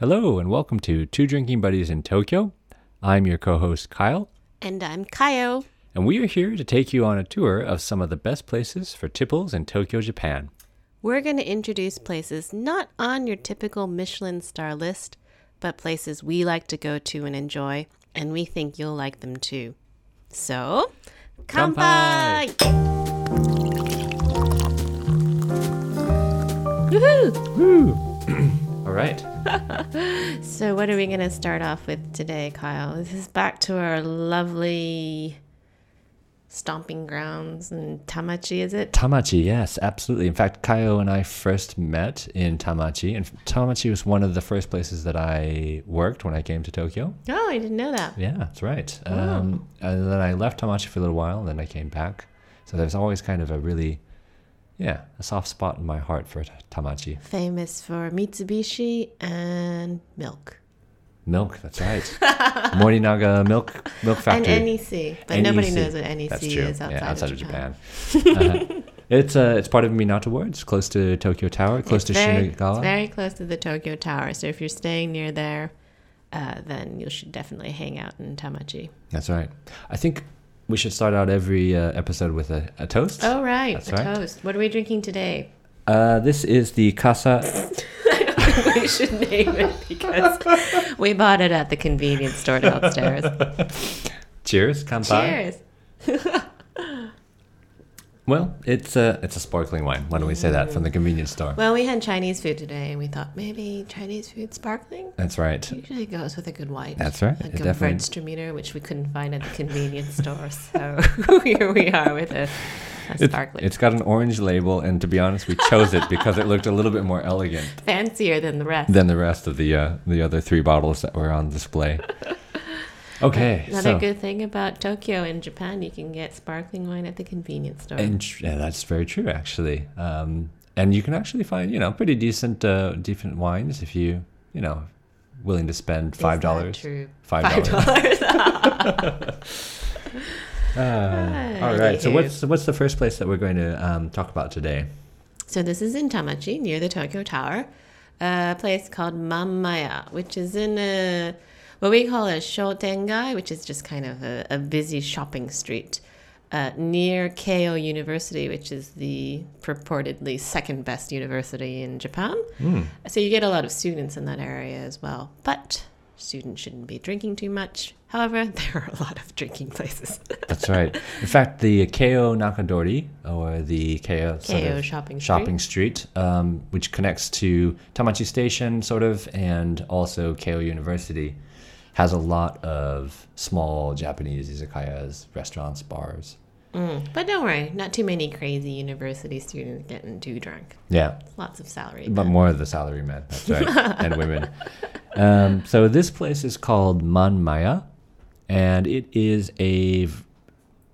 Hello, and welcome to Two Drinking Buddies in Tokyo. I'm your co host, Kyle, And I'm Kayo. and we are here to take you on a tour of some of the best places for tipples in Tokyo, Japan. We're going to introduce places not on your typical Michelin star list, but places we like to go to and enjoy, and we think you'll like them too. So, Kanpai! Woohoo! All right. So, what are we going to start off with today, Kyle? This is back to our lovely stomping grounds in Tamachi, is it? Tamachi, yes, absolutely. In fact, Kayo and I first met in Tamachi, and Tamachi was one of the first places that I worked when I came to Tokyo. Oh, I didn't know that. Yeah, that's right. Um, and then I left Tamachi for a little while, and then I came back. So there's always kind of a really, yeah, a soft spot in my heart for Tamachi. Famous for Mitsubishi and milk. Milk, that's right. Morinaga Milk Milk Factory. And NEC, but nobody knows what NEC That's true. is outside, yeah, outside of of Japan. Japan. Uh, it's uh, it's part of Minato Ward. It's close to Tokyo Tower, close It's to very, Shinagawa. It's very close to the Tokyo Tower, so if you're staying near there, uh, then you should definitely hang out in Tamachi. That's right. I think we should start out every uh, episode with a, a toast. Oh right, That's the right. toast. What are we drinking today? Uh, this is the Casa. I don't think we should name it because we bought it at the convenience store downstairs. Cheers, kanpai. Cheers. Well, it's a it's a sparkling wine. Why don't we say that from the convenience store? Well, we had Chinese food today, and we thought maybe Chinese food sparkling. That's right. Usually goes with a good white. That's right. Like It a Gewürztraminer, which we couldn't find at the convenience store. So here we are with a, a It's, sparkling. it's got an orange label, and to be honest, we chose it because it looked a little bit more elegant Fancier than the rest. than the rest of the uh, the other three bottles that were on display. Okay, Another so good thing about Tokyo and Japan, you can get sparkling wine at the convenience store. and yeah, that's very true actually. Um, and you can actually find you know pretty decent uh, decent wines if you you know willing to spend five dollars. True. Five dollars. Uh, all right. So what's what's the first place that we're going to um, talk about today? so this is in Tamachi, near the Tokyo Tower, a place called Mamaya, which is in a what we call a shotengai, which is just kind of a, a busy shopping street. Uh, near Keio University, which is the purportedly second best university in Japan. Hmm. So you get a lot of students in that area as well. But students shouldn't be drinking too much. However, there are a lot of drinking places. That's right. In fact, the Keio Nakadori, or the Keio, Keio shopping shopping street, um, which connects to Tamachi Station, sort of, and also Keio University, has a lot of small Japanese izakayas, restaurants, bars. Mm. But don't worry, not too many crazy university students getting too drunk. Yeah, Lots of salary. but more of the salary men, that's right, and women. Um, so this place is called Manmaya, and it is a v-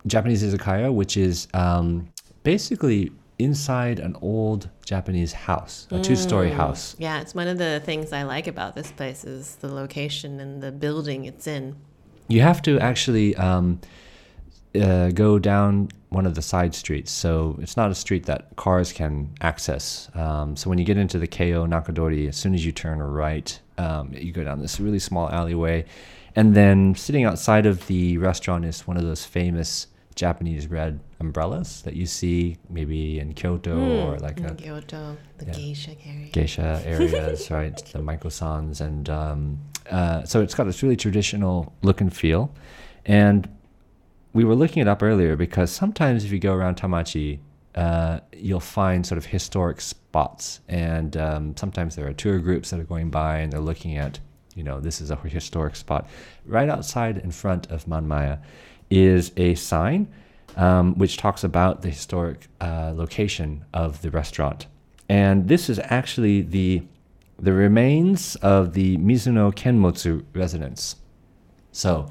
Japanese izakaya, which is um, basically inside an old Japanese house, a two-story house. Yeah, it's one of the things I like about this place is the location and the building it's in. You have to actually um, uh, go down one of the side streets, so it's not a street that cars can access. Um, so when you get into the Keio Nakadori, as soon as you turn right, um, you go down this really small alleyway, and then sitting outside of the restaurant is one of those famous Japanese red umbrellas that you see maybe in Kyoto or like in a Kyoto, the yeah. geisha area. geisha areas, right? The Maiko-sans, and um, uh, so it's got this really traditional look and feel. And we were looking it up earlier because sometimes if you go around Tamachi, uh, you'll find sort of historic spots, and um, sometimes there are tour groups that are going by and they're looking at, you know, this is a historic spot. Right outside in front of Manmaya is a sign um, which talks about the historic uh, location of the restaurant. And this is actually the the remains of the Mizuno Kenmotsu residence. So,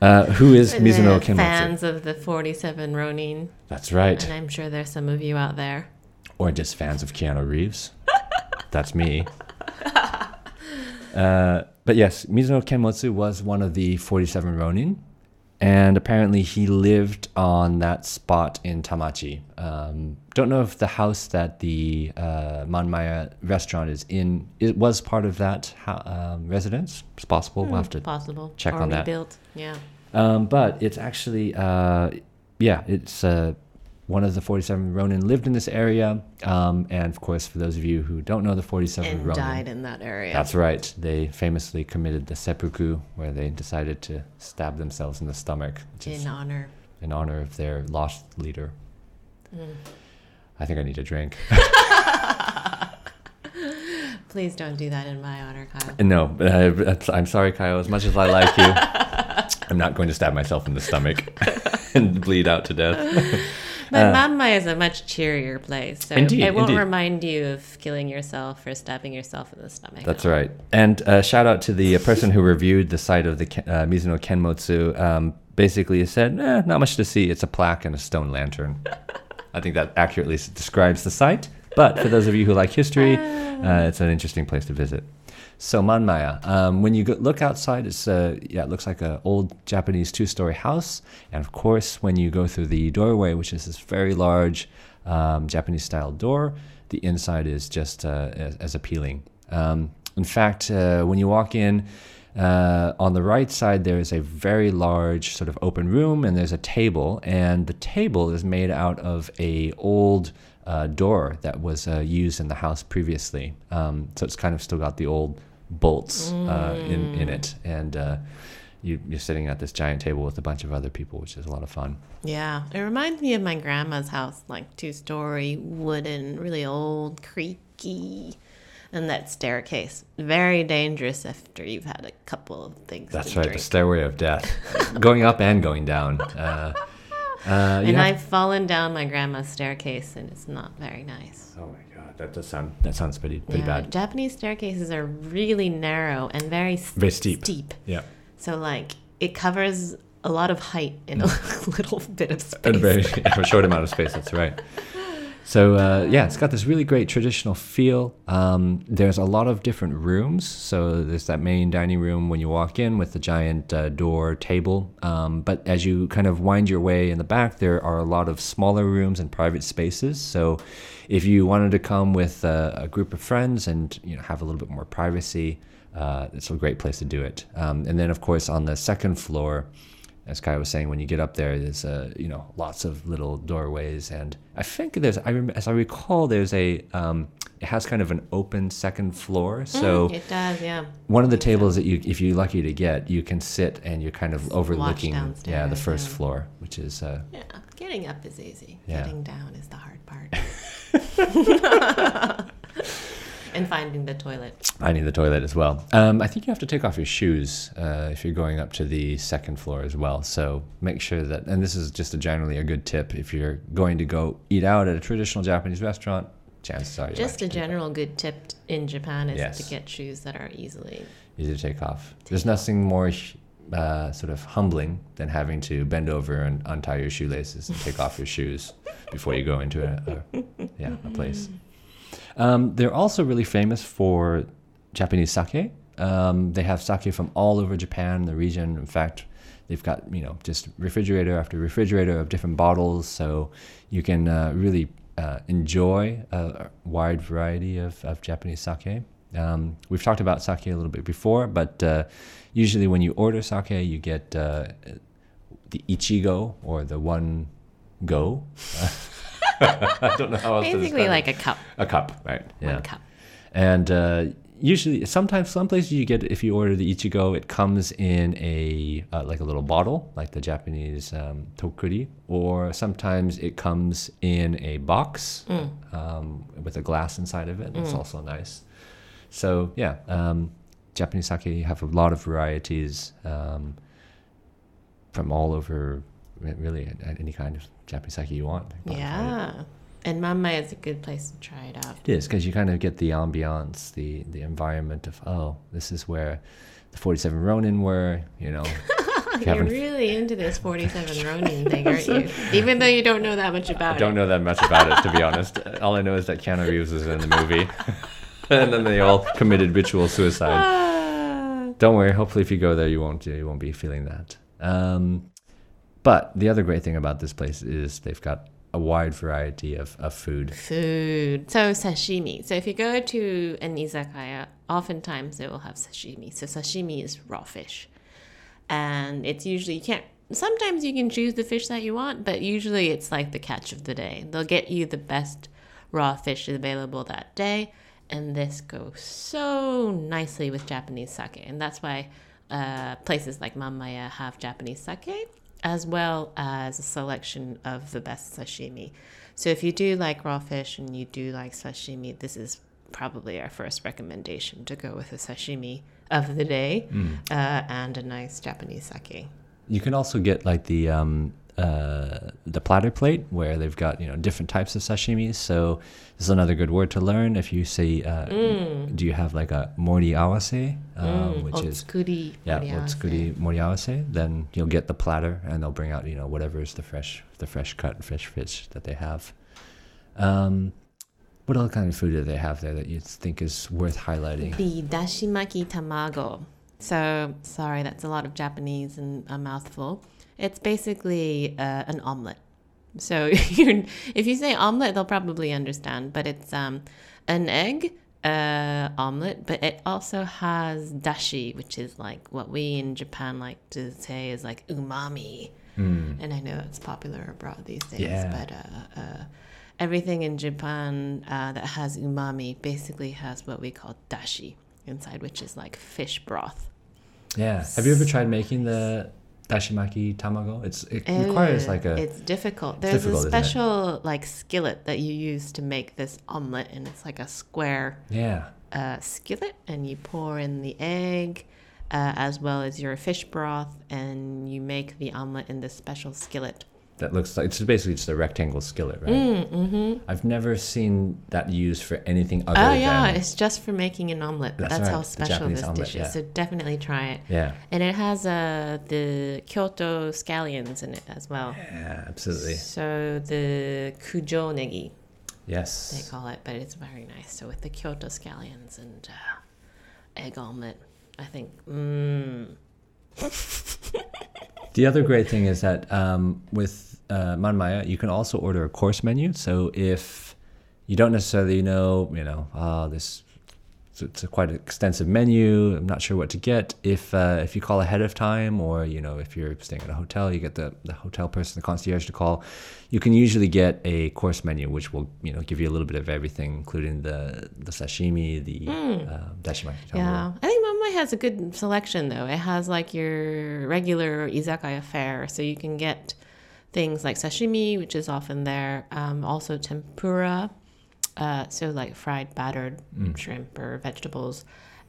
uh, who is Mizuno Kenmotsu? fans of the 47 Ronin, That's right. and I'm sure there's some of you out there. Or just fans of Keanu Reeves. That's me. Uh, but yes, Mizuno Kenmotsu was one of the 47 Ronin. And apparently he lived on that spot in Tamachi. Um, don't know if the house that the uh, Manmaya restaurant is in it was part of that um, residence. It's possible. We'll have to Possible. check or on that. rebuilt. Yeah. um, but it's actually, uh, yeah, it's uh, one of the 47 Ronin lived in this area. Um, and of course, for those of you who don't know the 47 And Ronin, died in that area. that's right. They famously committed the seppuku, where they decided to stab themselves in the stomach, in honor. in honor of their lost leader. Mm. I think I need a drink. Please don't do that in my honor, Kyle. no, uh, I'm sorry, Kyle. As much as I like you, I'm not going to stab myself in the stomach and bleed out to death. But Manmai is a much cheerier place, so Uh, Indeed, it won't indeed. remind you of killing yourself or stabbing yourself in the stomach. That's right. And uh, shout out to the uh, person who reviewed the site of the uh, Mizuno Kenmotsu. Um, basically, he said, eh, not much to see. It's a plaque and a stone lantern. I think that accurately describes the site. But for those of you who like history, uh, it's an interesting place to visit. So Manmaya, um, when you look outside, it's uh, yeah, it looks like an old Japanese two-story house. And of course, when you go through the doorway, which is this very large um, Japanese-style door, the inside is just uh, as, as appealing. Um, in fact, uh, when you walk in, uh, on the right side, there is a very large sort of open room, and there's a table, and the table is made out of a old uh, door that was uh, used in the house previously. Um, so it's kind of still got the old bolts uh, in in it, and uh, you, you're sitting at this giant table with a bunch of other people, which is a lot of fun. Yeah, it reminds me of my grandma's house, like two story, wooden, really old, creaky, and that staircase. Very dangerous after you've had a couple of things. That's right, drink. the stairway of death, going up and going down. Uh, uh, And have- I've fallen down my grandma's staircase, and it's not very nice. oh my that does sound that sounds pretty pretty Yeah, bad. Japanese staircases are really narrow and very Very steep. Steep. Yeah. So like it covers a lot of height in a little bit of space. And very a short amount of space. That's right. So uh, yeah, it's got this really great traditional feel. Um, there's a lot of different rooms. So there's that main dining room when you walk in with the giant uh, door table. Um, but as you kind of wind your way in the back, there are a lot of smaller rooms and private spaces. So if you wanted to come with a, a group of friends and you know have a little bit more privacy, uh, it's a great place to do it. Um, and then of course on the second floor as Kai was saying, when you get up there, there's uh, you know lots of little doorways, and I think there's, I rem- as I recall, there's a, um, it has kind of an open second floor. So Mm, it does, yeah. one of the tables that you, if you're lucky to get, you can sit and you're kind of overlooking, yeah, the first yeah. floor, which is uh, Yeah, getting up is easy. Yeah. Getting down is the hard part. and finding the toilet. finding the toilet as well. Um, I think you have to take off your shoes uh, if you're going up to the second floor as well. So make sure that, and this is just a generally a good tip if you're going to go eat out at a traditional Japanese restaurant. Chances are you Just a take general good tip in Japan is Yes. to get shoes that are easily. easy to take off. There's nothing more uh, sort of humbling than having to bend over and untie your shoelaces and take off your shoes before you go into a, a yeah a place. Um, they're also really famous for Japanese sake. Um, they have sake from all over Japan, the region. In fact, they've got you know just refrigerator after refrigerator of different bottles, so you can uh, really uh, enjoy a wide variety of, of Japanese sake. Um, we've talked about sake a little bit before, but uh, usually when you order sake, you get uh, the ichigo or the one go. I don't know how else to Basically, it. like a cup. a cup, right? Yeah. One cup. And uh, usually, sometimes some places you get if you order the ichigo, it comes in a uh, like a little bottle, like the Japanese um, tokkuri, or sometimes it comes in a box um, with a glass inside of it. That's also nice. So yeah, um, Japanese sake you have a lot of varieties um, from all over. Really, any kind of Japanese sake you want. Yeah. And Mamma is a good place to try it out. It is because you kind of get the ambiance, the the environment of oh, this is where the Forty Seven Ronin were. You know, you You're really into this 47 Ronin thing, aren't you? Even though you don't know that much about it. I don't know that much about it to be honest. All I know is that Keanu Reeves is in the movie, and then they all committed ritual suicide. Don't worry. Hopefully, if you go there, you won't you won't be feeling that. Um, But the other great thing about this place is they've got a wide variety of, of food. Food. So sashimi. So if you go to an izakaya, oftentimes they will have sashimi. So sashimi is raw fish. And it's usually you can't sometimes you can choose the fish that you want, but usually it's like the catch of the day. They'll get you the best raw fish available that day, and this goes so nicely with Japanese sake. And that's why uh, places like Mamaya have Japanese sake as well as a selection of the best sashimi. So if you do like raw fish and you do like sashimi, this is probably our first recommendation to go with a sashimi of the day uh, and a nice Japanese sake. You can also get like the um, uh, the platter plate where they've got you know different types of sashimi. So this is another good word to learn. If you say, uh, do you have like a mori awase, um, which is Otsukuri yeah, moriawase. otsukuri moriawase, then you'll get the platter and they'll bring out, you know, whatever is the fresh the fresh cut fresh fish that they have. Um, what other kind of food do they have there that you think is worth highlighting? The dashimaki tamago. So, sorry, that's a lot of Japanese and a mouthful. It's basically uh, an omelet. So, if you say omelet, they'll probably understand, but it's um, an egg uh, omelet, but it also has dashi, which is like what we in Japan like to say is like umami. And I know it's popular abroad these days, Yeah. but uh, uh, everything in Japan uh, that has umami basically has what we call dashi inside, which is like fish broth. Yeah. Have you ever tried making the dashimaki tamago? It's it requires Uh, like a It's difficult. There's difficult, a special like skillet that you use to make this omelet, and it's like a square yeah. uh, skillet, and you pour in the egg. Uh, as well as your fish broth, and you make the omelet in this special skillet. That looks like it's basically just a rectangle skillet, right? mm-hmm. I've never seen that used for anything other than Oh yeah, than it's just for making an omelet. That's That's, right, how special this omelet, dish yeah. is. So definitely try it. yeah. And it has uh, the Kyoto scallions in it as well. Yeah, absolutely. So the kujo negi Yes, they call it, but it's very nice. So with the Kyoto scallions and uh, egg omelet, I think. Mmm. The other great thing is that um, with uh, Manmaya, you can also order a course menu. So if you don't necessarily know, you know, uh, this it's, a quite extensive menu. I'm not sure what to get. If uh, if you call ahead of time, or you know, if you're staying at a hotel, you get the, the hotel person, the concierge, to call. You can usually get a course menu, which will you know give you a little bit of everything, including the the sashimi, the uh, dashimaki. Yeah, I think Mamai has a good selection though. It has like your regular izakaya fare, so you can get things like sashimi, which is often there. Um, also tempura, uh, so like fried battered shrimp or vegetables,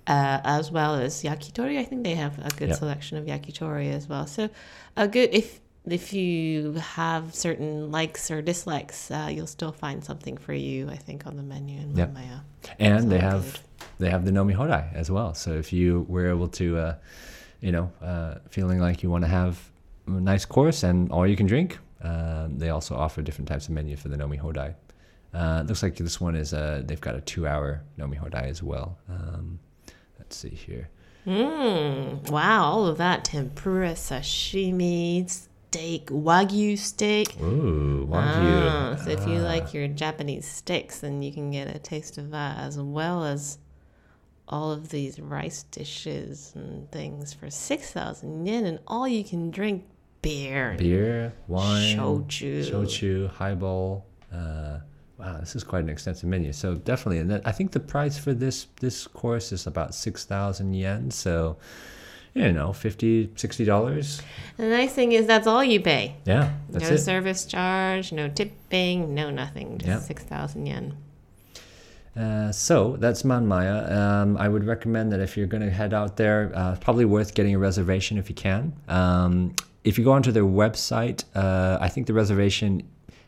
uh, as well as yakitori. I think they have a good Yep. selection of yakitori as well. So a good if if you have certain likes or dislikes, uh, you'll still find something for you. I think on the menu in Yep. And they have good. They have the nomi hodai as well. So if you were able to, uh, you know, uh, feeling like you want to have a nice course and all you can drink, uh, they also offer different types of menu for the nomi hodai. Uh, it looks like this one is uh, they've got a two-hour nomi hodai as well. Um, let's see here. Mmm. Wow, all of that tempura, sashimi, steak, wagyu steak. Ooh, wagyu. Ah, so if you Ah. like your Japanese steaks, then you can get a taste of that as well as all of these rice dishes and things for 6,000 yen and all you can drink beer, beer, wine, shochu. shochu, highball. Uh, wow, this is quite an extensive menu. So definitely, and that, I think the price for this this course is about six thousand yen. So you know, 50 dollars. The nice thing is that's all you pay. Yeah, that's no it. service charge, no tipping, no nothing. Just Yeah. 6,000 yen. Uh, so that's Manmaya. Um, I would recommend that if you're going to head out there, uh, probably worth getting a reservation if you can. Um, if you go onto their website, uh, I think the reservation,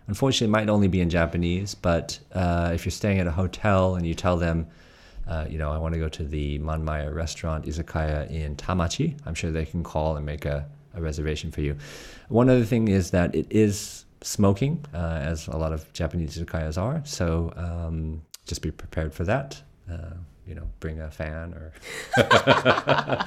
unfortunately, might only be in Japanese. But uh, if you're staying at a hotel and you tell them, uh, you know, I want to go to the Manmaya restaurant izakaya in Tamachi, I'm sure they can call and make a, a reservation for you. One other thing is that it is smoking, as a lot of Japanese izakayas are. So um, just be prepared for that. Uh, you know, bring a fan or a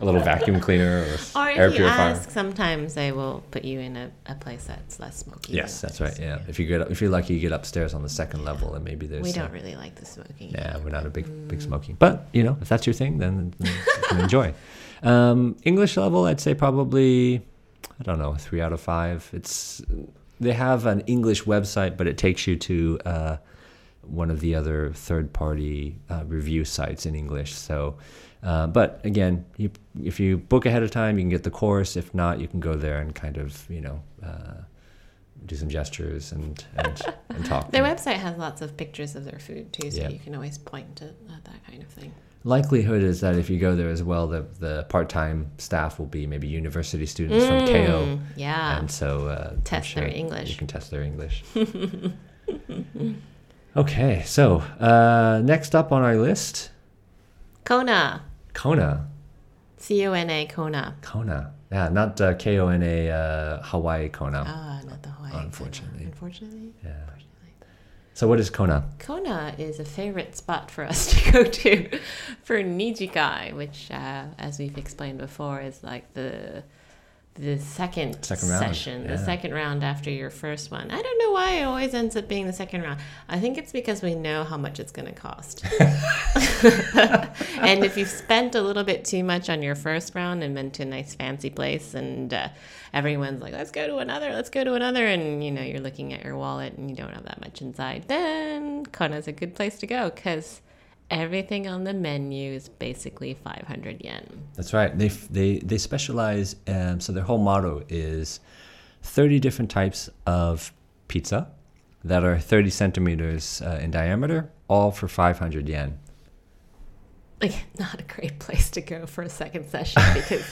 little vacuum cleaner or, Or air if you purifier. ask, sometimes they will put you in a, a place that's less smoky. Yes, than that's right. others. Yeah, if you get if you're lucky, you get upstairs on the second level, and maybe there's We uh, don't really like the smoking. Yeah, we're not a big Mm. big smoking, but you know, if that's your thing, then, then you can enjoy. Um, English level, I'd say probably, I don't know, three out of five. It's they have an English website, but it takes you to uh, one of the other third party uh, review sites in English. So, uh, but again, you, if you book ahead of time, you can get the course. If not, you can go there and kind of you know. Uh, do some gestures and and, and talk. Their website has lots of pictures of their food too, so you can always point at, at that kind of thing. likelihood is that if you go there as well, the the part time staff will be maybe university students from Keio, Mm, yeah. and so uh, Test their English. You can test their English. okay, so uh, next up on our list, Cona. Cona. C O N A Cona. Cona. Yeah, not uh, K O N A uh, Hawaii Kona. Ah, not the Hawaii. Kona. Unfortunately. Unfortunately. yeah. So what is Cona? Cona is a favorite spot for us to go to for Nijikai, which, uh, as we've explained before, is like the the second, Second round, session, yeah. the second round after your first one. I don't know why it always ends up being the second round. I think it's because we know how much it's going to cost. and if you've spent a little bit too much on your first round and been to a nice fancy place and uh, everyone's like let's go to another let's go to another and you know you're looking at your wallet and you don't have that much inside then Cona's a good place to go because everything on the menu is basically 500 yen That's right. They they they specialize. Um, so their whole motto is thirty different types of pizza that are thirty centimeters uh, in diameter, all for five hundred yen. like not a great place to go for a second session because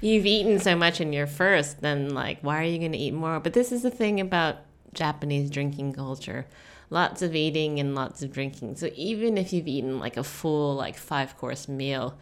you've eaten so much in your first then like why are you going to eat more but this is the thing about japanese drinking culture lots of eating and lots of drinking so even if you've eaten like a full like five course meal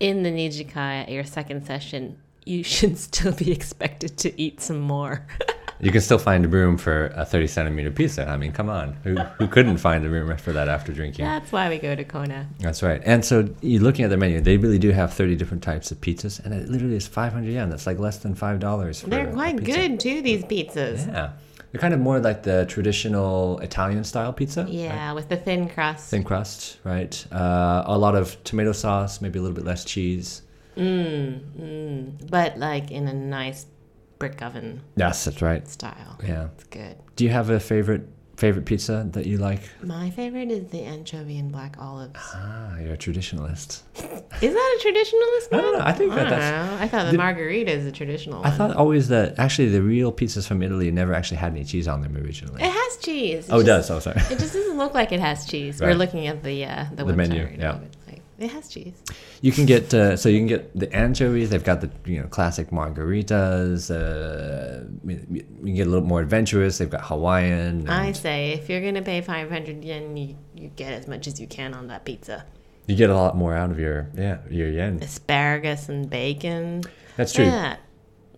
in the nijikai at your second session you should still be expected to eat some more You can still find a room for a thirty centimeter pizza. I mean, come on, who who couldn't find a room for that after drinking? that's why we go to Cona That's right. And so you're looking at their menu. They really do have 30 different types of pizzas, and it literally is 500 yen. That's like less than five dollars. they're quite good too these pizzas Yeah, they're kind of more like the traditional Italian style pizza. right? yeah with the thin crust Thin crust, right? Uh, a lot of tomato sauce, maybe a little bit less cheese. Mm, mm. But like in a nice brick oven Yes, that's right. style. Yeah. It's good. Do you have a favorite favorite pizza that you like? My favorite is the anchovy and black olives. Ah, you're a traditionalist. Is that a traditionalist I one? don't know. I think that don't that's- know. I thought the, the- margarita is a traditional I one. thought always that actually the real pizzas from Italy never actually had any cheese on them originally. it has cheese. oh, it just- does. Oh, sorry. It just doesn't look like it has cheese. We're looking at the uh, the, The menu, right yeah. Now, but, like, it has cheese. You can get uh, so you can get the anchovies. They've got the you know classic margaritas. Uh, you can get a little more adventurous. They've got Hawaiian. I say if you're gonna pay 500 yen, you, you get as much as you can on that pizza. You get a lot more out of your yeah your yen. Asparagus and bacon. That's true. Yeah.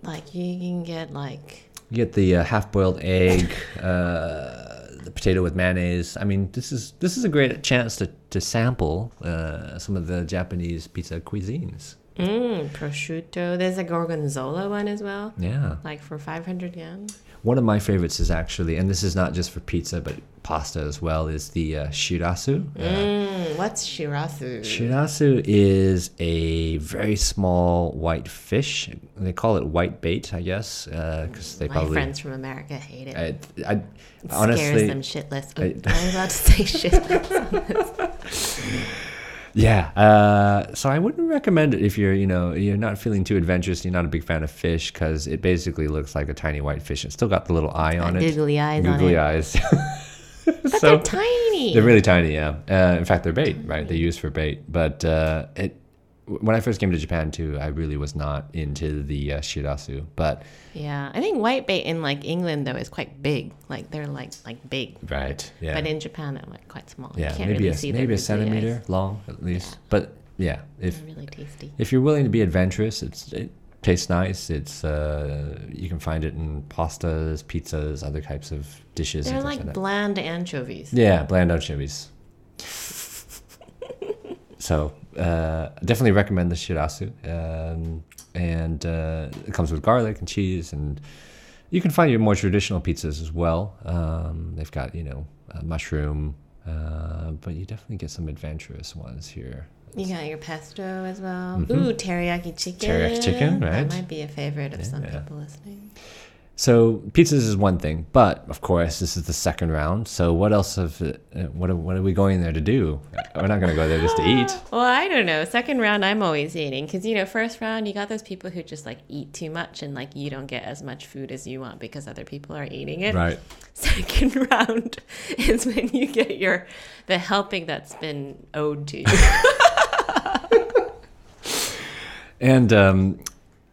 Like you can get like You get the uh, half-boiled egg, uh, the potato with mayonnaise. I mean, this is this is a great chance to to sample uh, some of the Japanese pizza cuisines. mm, prosciutto. There's a gorgonzola one as well. Yeah. Like for 500 yen. One of my favorites is actually, and this is not just for pizza but pasta as well, is the uh, shirasu. Uh, Mm, what's shirasu? Shirasu is a very small white fish. They call it white bait, I guess, because they My probably. My friends from America hate it. I, I, it honestly, scares them shitless. I- Oop, I'm allowed to say shitless. yeah. Uh, so I wouldn't recommend it if you're, you know, you're not feeling too adventurous. You're not a big fan of fish because it basically looks like a tiny white fish. It's still got the little eye on it, Googly eyes on googly it. eyes. But so they're tiny. they're really tiny. Yeah. Uh, in fact, they're bait, right? They use for bait. But uh, it. When I first came to Japan too, I really was not into the uh, shirasu, but yeah, I think white bait in like England though is quite big. Like they're like like big. right, yeah, But in Japan they're like quite small. You yeah, can't maybe really a maybe a googly eyes. centimeter long at least. But yeah, if They're really tasty. if you're willing to be adventurous, it's it tastes nice. It's uh, you can find it in pastas, pizzas, other types of dishes. They're things like bland anchovies. yeah, bland anchovies. So uh, definitely recommend the shirasu. Um, and uh, it comes with garlic and cheese, and you can find your more traditional pizzas as well. Um, they've got you know uh, mushroom, uh, but you definitely get some adventurous ones here. You got your pesto as well. Ooh, teriyaki chicken. Mm-hmm. Teriyaki chicken, right? That might be a favorite of some Yeah. people listening. So pizzas is one thing, but of course this is the second round. So what else have uh, what are, what are we going there to do? We're not going to go there just to eat. Well, I don't know. Second round, I'm always eating because you know, first round, you got those people who just like eat too much and like you don't get as much food as you want because other people are eating it. Right. Second round is when you get your the helping that's been owed to you. And um,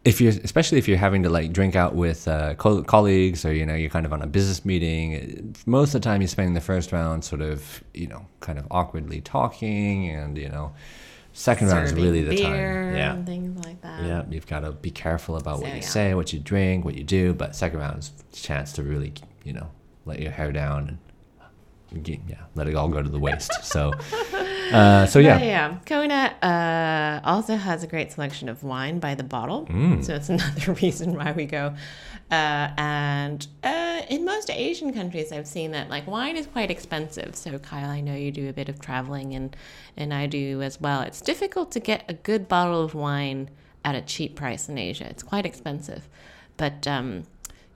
if you're, especially if you're having to like drink out with uh, co- colleagues, or you know, you're kind of on a business meeting, most of the time you're spending the first round sort of, you know, kind of awkwardly talking, and you know, second round is really the beer time. Yeah. and things like that. Yeah, you've got to be careful about what you yeah. say, what you drink, what you do. But second round is a chance to really, you know, let your hair down and get, yeah, let it all go to the waste So, uh, so yeah, yeah. Cona uh, also has a great selection of wine by the bottle. Mm. So it's another reason why we go. Uh, and uh, in most Asian countries, I've seen that like wine is quite expensive. So Kyle, I know you do a bit of traveling, and and I do as well. It's difficult to get a good bottle of wine at a cheap price in Asia. It's quite expensive, but um,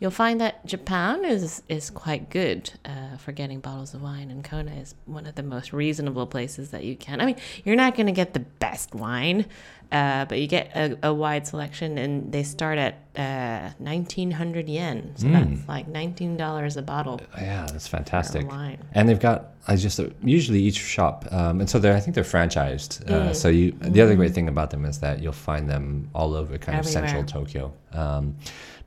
you'll find that Japan is is quite good uh, for getting bottles of wine, and Cona is one of the most reasonable places that you can. I mean, you're not going to get the best wine, uh, but you get a, a wide selection, and they start at uh, 1900 yen, so that's like $19 a bottle. yeah, that's fantastic. wine. And they've got I just usually each shop, um, and so they're I think they're franchised. Mm. Uh, so you the other great thing about them is that you'll find them all over kind of central Tokyo. Um,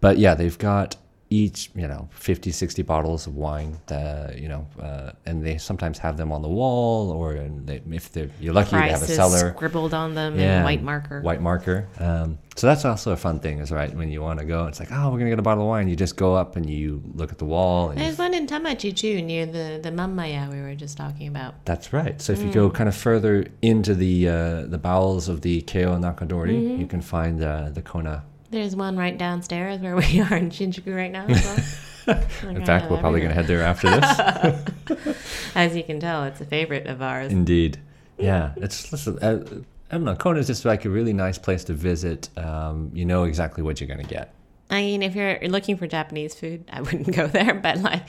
but yeah, they've got each you know 50 60 bottles of wine that you know uh, and they sometimes have them on the wall or they, if they're you're lucky they have a cellar scribbled on them Yeah, in white marker. white marker um, so that's also a fun thing is right when you want to go it's like oh we're gonna get a bottle of wine you just go up and you look at the wall and you There's one in Tamachi too, near the the Mamaya we were just talking about. That's right. So if you Mm. go kind of further into the uh, the bowels of the Keio Nakadori, Mm-hmm. you can find uh, the Cona. There's one right downstairs where we are in Shinjuku right now as well. In fact, we're probably going to head there after this. As you can tell, it's a favorite of ours. Indeed. Yeah. It's listen, uh, I don't know. Cona is just like a really nice place to visit. Um, you know exactly what you're going to get. I mean, if you're looking for Japanese food, I wouldn't go there. But like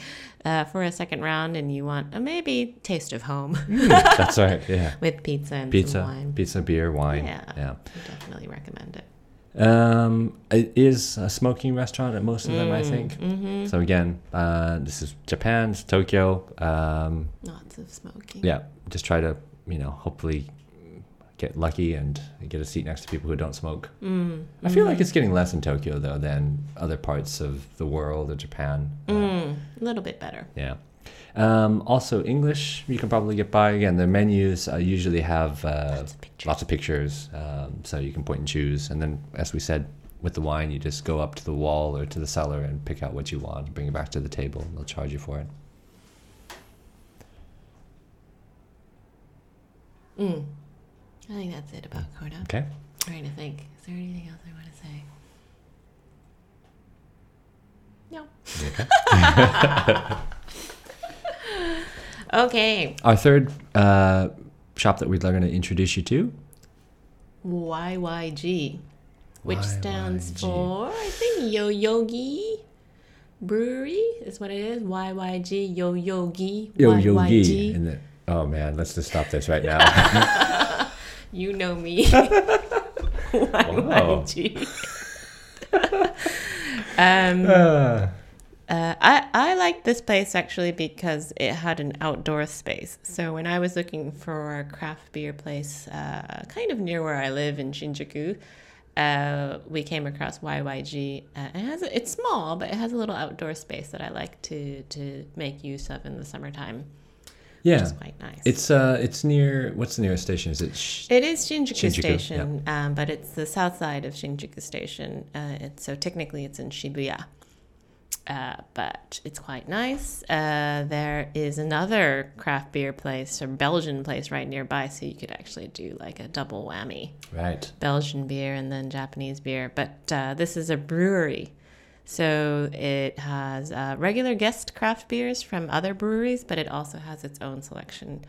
uh, for a second round, and you want a maybe taste of home That's right. Yeah. with pizza and some Pizza, wine, pizza, beer, wine. Yeah. Yeah. I definitely recommend it. Um, it is a smoking restaurant at most of them, I think. hmm So again, uh, this is Japan, it's Tokyo. Um, Lots of smoking. yeah, just try to, you know, hopefully get lucky and get a seat next to people who don't smoke. Mm. I feel like it's getting less in Tokyo though than other parts of the world or Japan. Uh, Mm, a little bit better. yeah. Um, also, English you can probably get by. Again, the menus uh, usually have uh, Lots of pictures. lots of pictures, um, so you can point and choose. And then, as we said, with the wine, you just go up to the wall or to the cellar and pick out what you want, bring it back to the table. and They'll charge you for it. Mm. I think that's it about Cona. Okay. trying to think. Is there anything else I want to say? No. Okay. Okay. Our third uh, shop that we're going to introduce you to. YYG, which stands for I think Yo Yogi Brewery is what it is. YYG Yo Yogi. Yo YYG. Yogi. And oh man, let's just stop this right now. You know me. YYG. um, Uh, Uh, I, I like this place actually because it had an outdoor space. So when I was looking for a craft beer place, uh, kind of near where I live in Shinjuku, uh, we came across YYG. Uh, it has a, it's small, but it has a little outdoor space that I like to to make use of in the summertime, which yeah. is quite nice. It's uh, it's near. What's the nearest station? Is it? Sh- It is Shinjuku, Shinjuku, Station, um, but it's the south side of Shinjuku Station. Uh, it's, so technically, it's in Shibuya. Uh, but it's quite nice. Uh, there is another craft beer place or Belgian place right nearby, so you could actually do like a double whammy Right. Belgian beer and then Japanese beer. But uh, this is a brewery. So it has uh, regular guest craft beers from other breweries, but it also has its own selection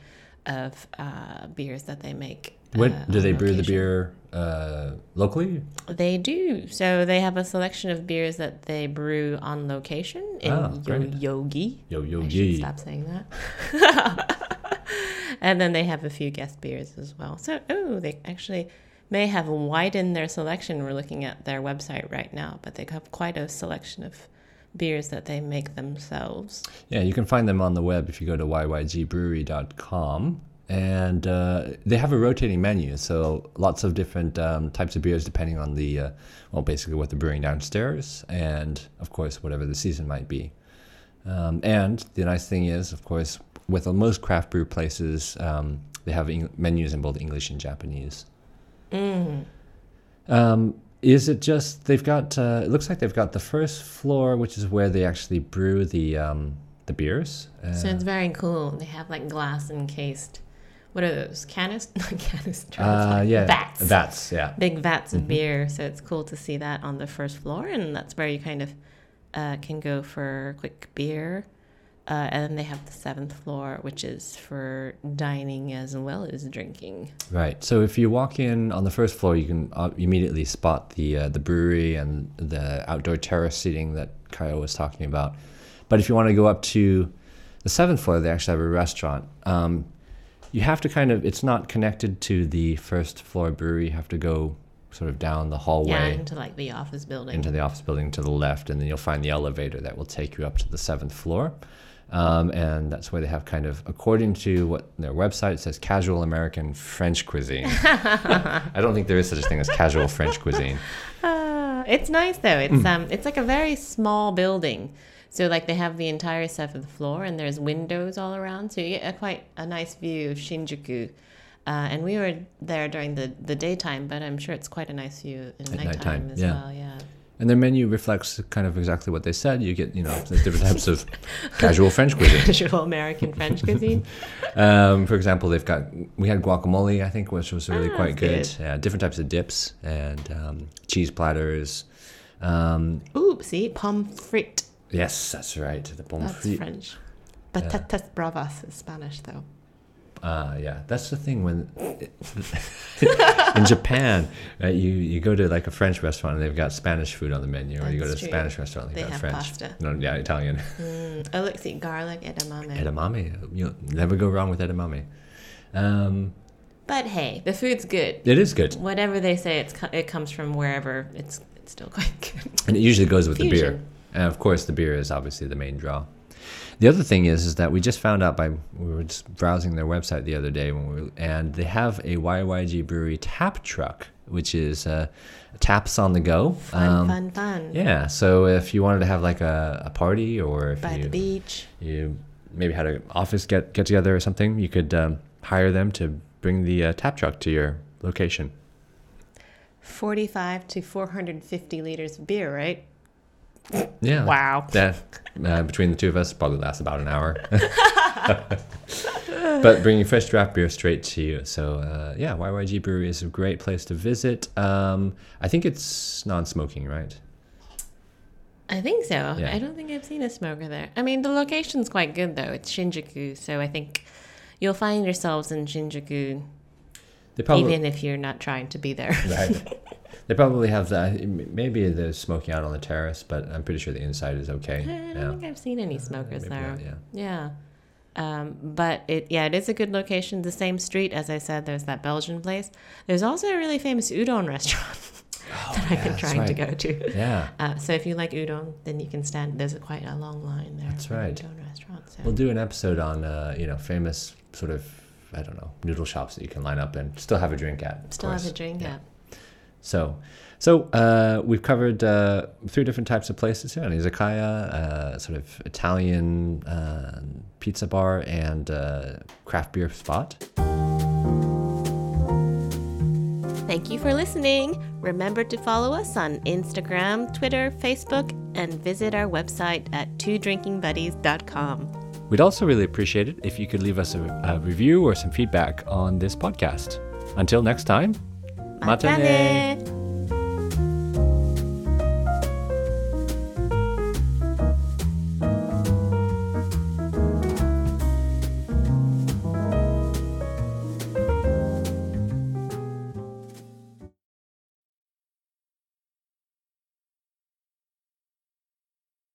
of uh, beers that they make. What do they brew the beer uh, locally? They do. So they have a selection of beers that they brew on location in Ah, Yo- Yogi. Yo yo I should ye. stop saying that. and then they have a few guest beers as well. So, oh, they actually may have widened their selection. We're looking at their website right now, but they have quite a selection of beers that they make themselves. Yeah, you can find them on the web if you go to yygbrewery.com. And uh, they have a rotating menu, so lots of different um, types of beers depending on the, uh, well, basically what they're brewing downstairs, and of course, whatever the season might be. Um, and the nice thing is, of course, with most craft brew places, um, they have Eng- menus in both English and Japanese. Mm. Um, is it just they've got? Uh, it looks like they've got the first floor, which is where they actually brew the um, the beers. Uh, So it's very cool. They have like glass encased. What are those? Canis? Not canisters. uh, like yeah, Vats. Vats, yeah. big vats of beer. So it's cool to see that on the first floor, and that's where you kind of uh, can go for quick beer. Uh, and then they have the seventh floor, which is for dining as well as drinking. Right. So if you walk in on the first floor, you can uh, immediately spot the uh, the brewery and the outdoor terrace seating that Kyle was talking about. But if you want to go up to the seventh floor, they actually have a restaurant. Um, you have to kind of it's not connected to the first floor brewery. You have to go sort of down the hallway. Yeah, into like the office building. into the office building to the left, and then you'll find the elevator that will take you up to the seventh floor. Um, and that's where they have kind of, according to what their website says, casual American French cuisine. I don't think there is such a thing as casual French cuisine. Uh, it's nice though. It's um, it's like a very small building. So like they have the entire seventh floor, and there's windows all around, so you get a quite a nice view of Shinjuku. Uh, and we were there during the, the daytime, but I'm sure it's quite a nice view in At nighttime, nighttime, as yeah. well. Yeah. And their menu reflects kind of exactly what they said. You get, you know, different types of casual French cuisine. Casual American French cuisine. Um, for example, they've got, we had guacamole, I think, which was really Ah, quite good. that's Yeah, different types of dips and um, cheese platters. Um, Ooh, see. Yes, that's right. The pommes That's frites. French. Patatas bravas is Spanish though. Uh, yeah, that's the thing when in Japan, right, you you go to like a French restaurant and they've got Spanish food on the menu, or you go to That's a. Spanish restaurant and They they've got have French. pasta. No, yeah, Italian. Mm. Oh, look, see, garlic edamame. edamame, you'll never go wrong with edamame. Um, But hey, the food's good. it is good, Whatever they say, it's it comes from wherever. It's it's still quite good. and it usually goes with the beer. And of course, the beer is obviously the main draw. The other thing is, is that we just found out by we were just browsing their website the other day when we and they have a YYG Brewery tap truck, which is uh, taps on the go. Fun, Um, fun, fun. Yeah, so if you wanted to have like a, a party or if By you, the beach. you maybe had an office get, get together or something, you could um, hire them to bring the uh, tap truck to your location. 45 to 450 liters of beer, right? Yeah. Wow. That uh, between the two of us probably lasts about an hour. but bringing fresh draft beer straight to you. So uh, yeah, YYG Brewery is a great place to visit. Um, I think it's non-smoking, right? I think so. Yeah. I don't think I've seen a smoker there. I mean, the location's quite good though. It's Shinjuku, so I think you'll find yourselves in Shinjuku probably even if you're not trying to be there. right. They probably have that. Maybe they're smoking out on the terrace, but I'm pretty sure the inside is okay. I don't Yeah. think I've seen any smokers Maybe there. not, yeah. Yeah. Um, but it yeah, it is a good location. The same street, as I said, there's that Belgian place. There's also a really famous udon restaurant that I've been trying to go to. Yeah. Uh, so if you like udon, then you can stand. There's a, quite a long line there. That's right. Udon restaurant. So. We'll do an episode on uh, you know famous sort of I don't know noodle shops that you can line up and still have a drink at. Still have a drink Yeah. at. So, so uh, we've covered uh, three different types of places here: an izakaya, uh, sort of Italian uh, pizza bar, and uh, craft beer spot. Thank you for listening. Remember to follow us on Instagram, Twitter, Facebook, and visit our website at twodrinkingbuddies.com. We'd also really appreciate it if you could leave us a, a review or some feedback on this podcast. Until next time, またね。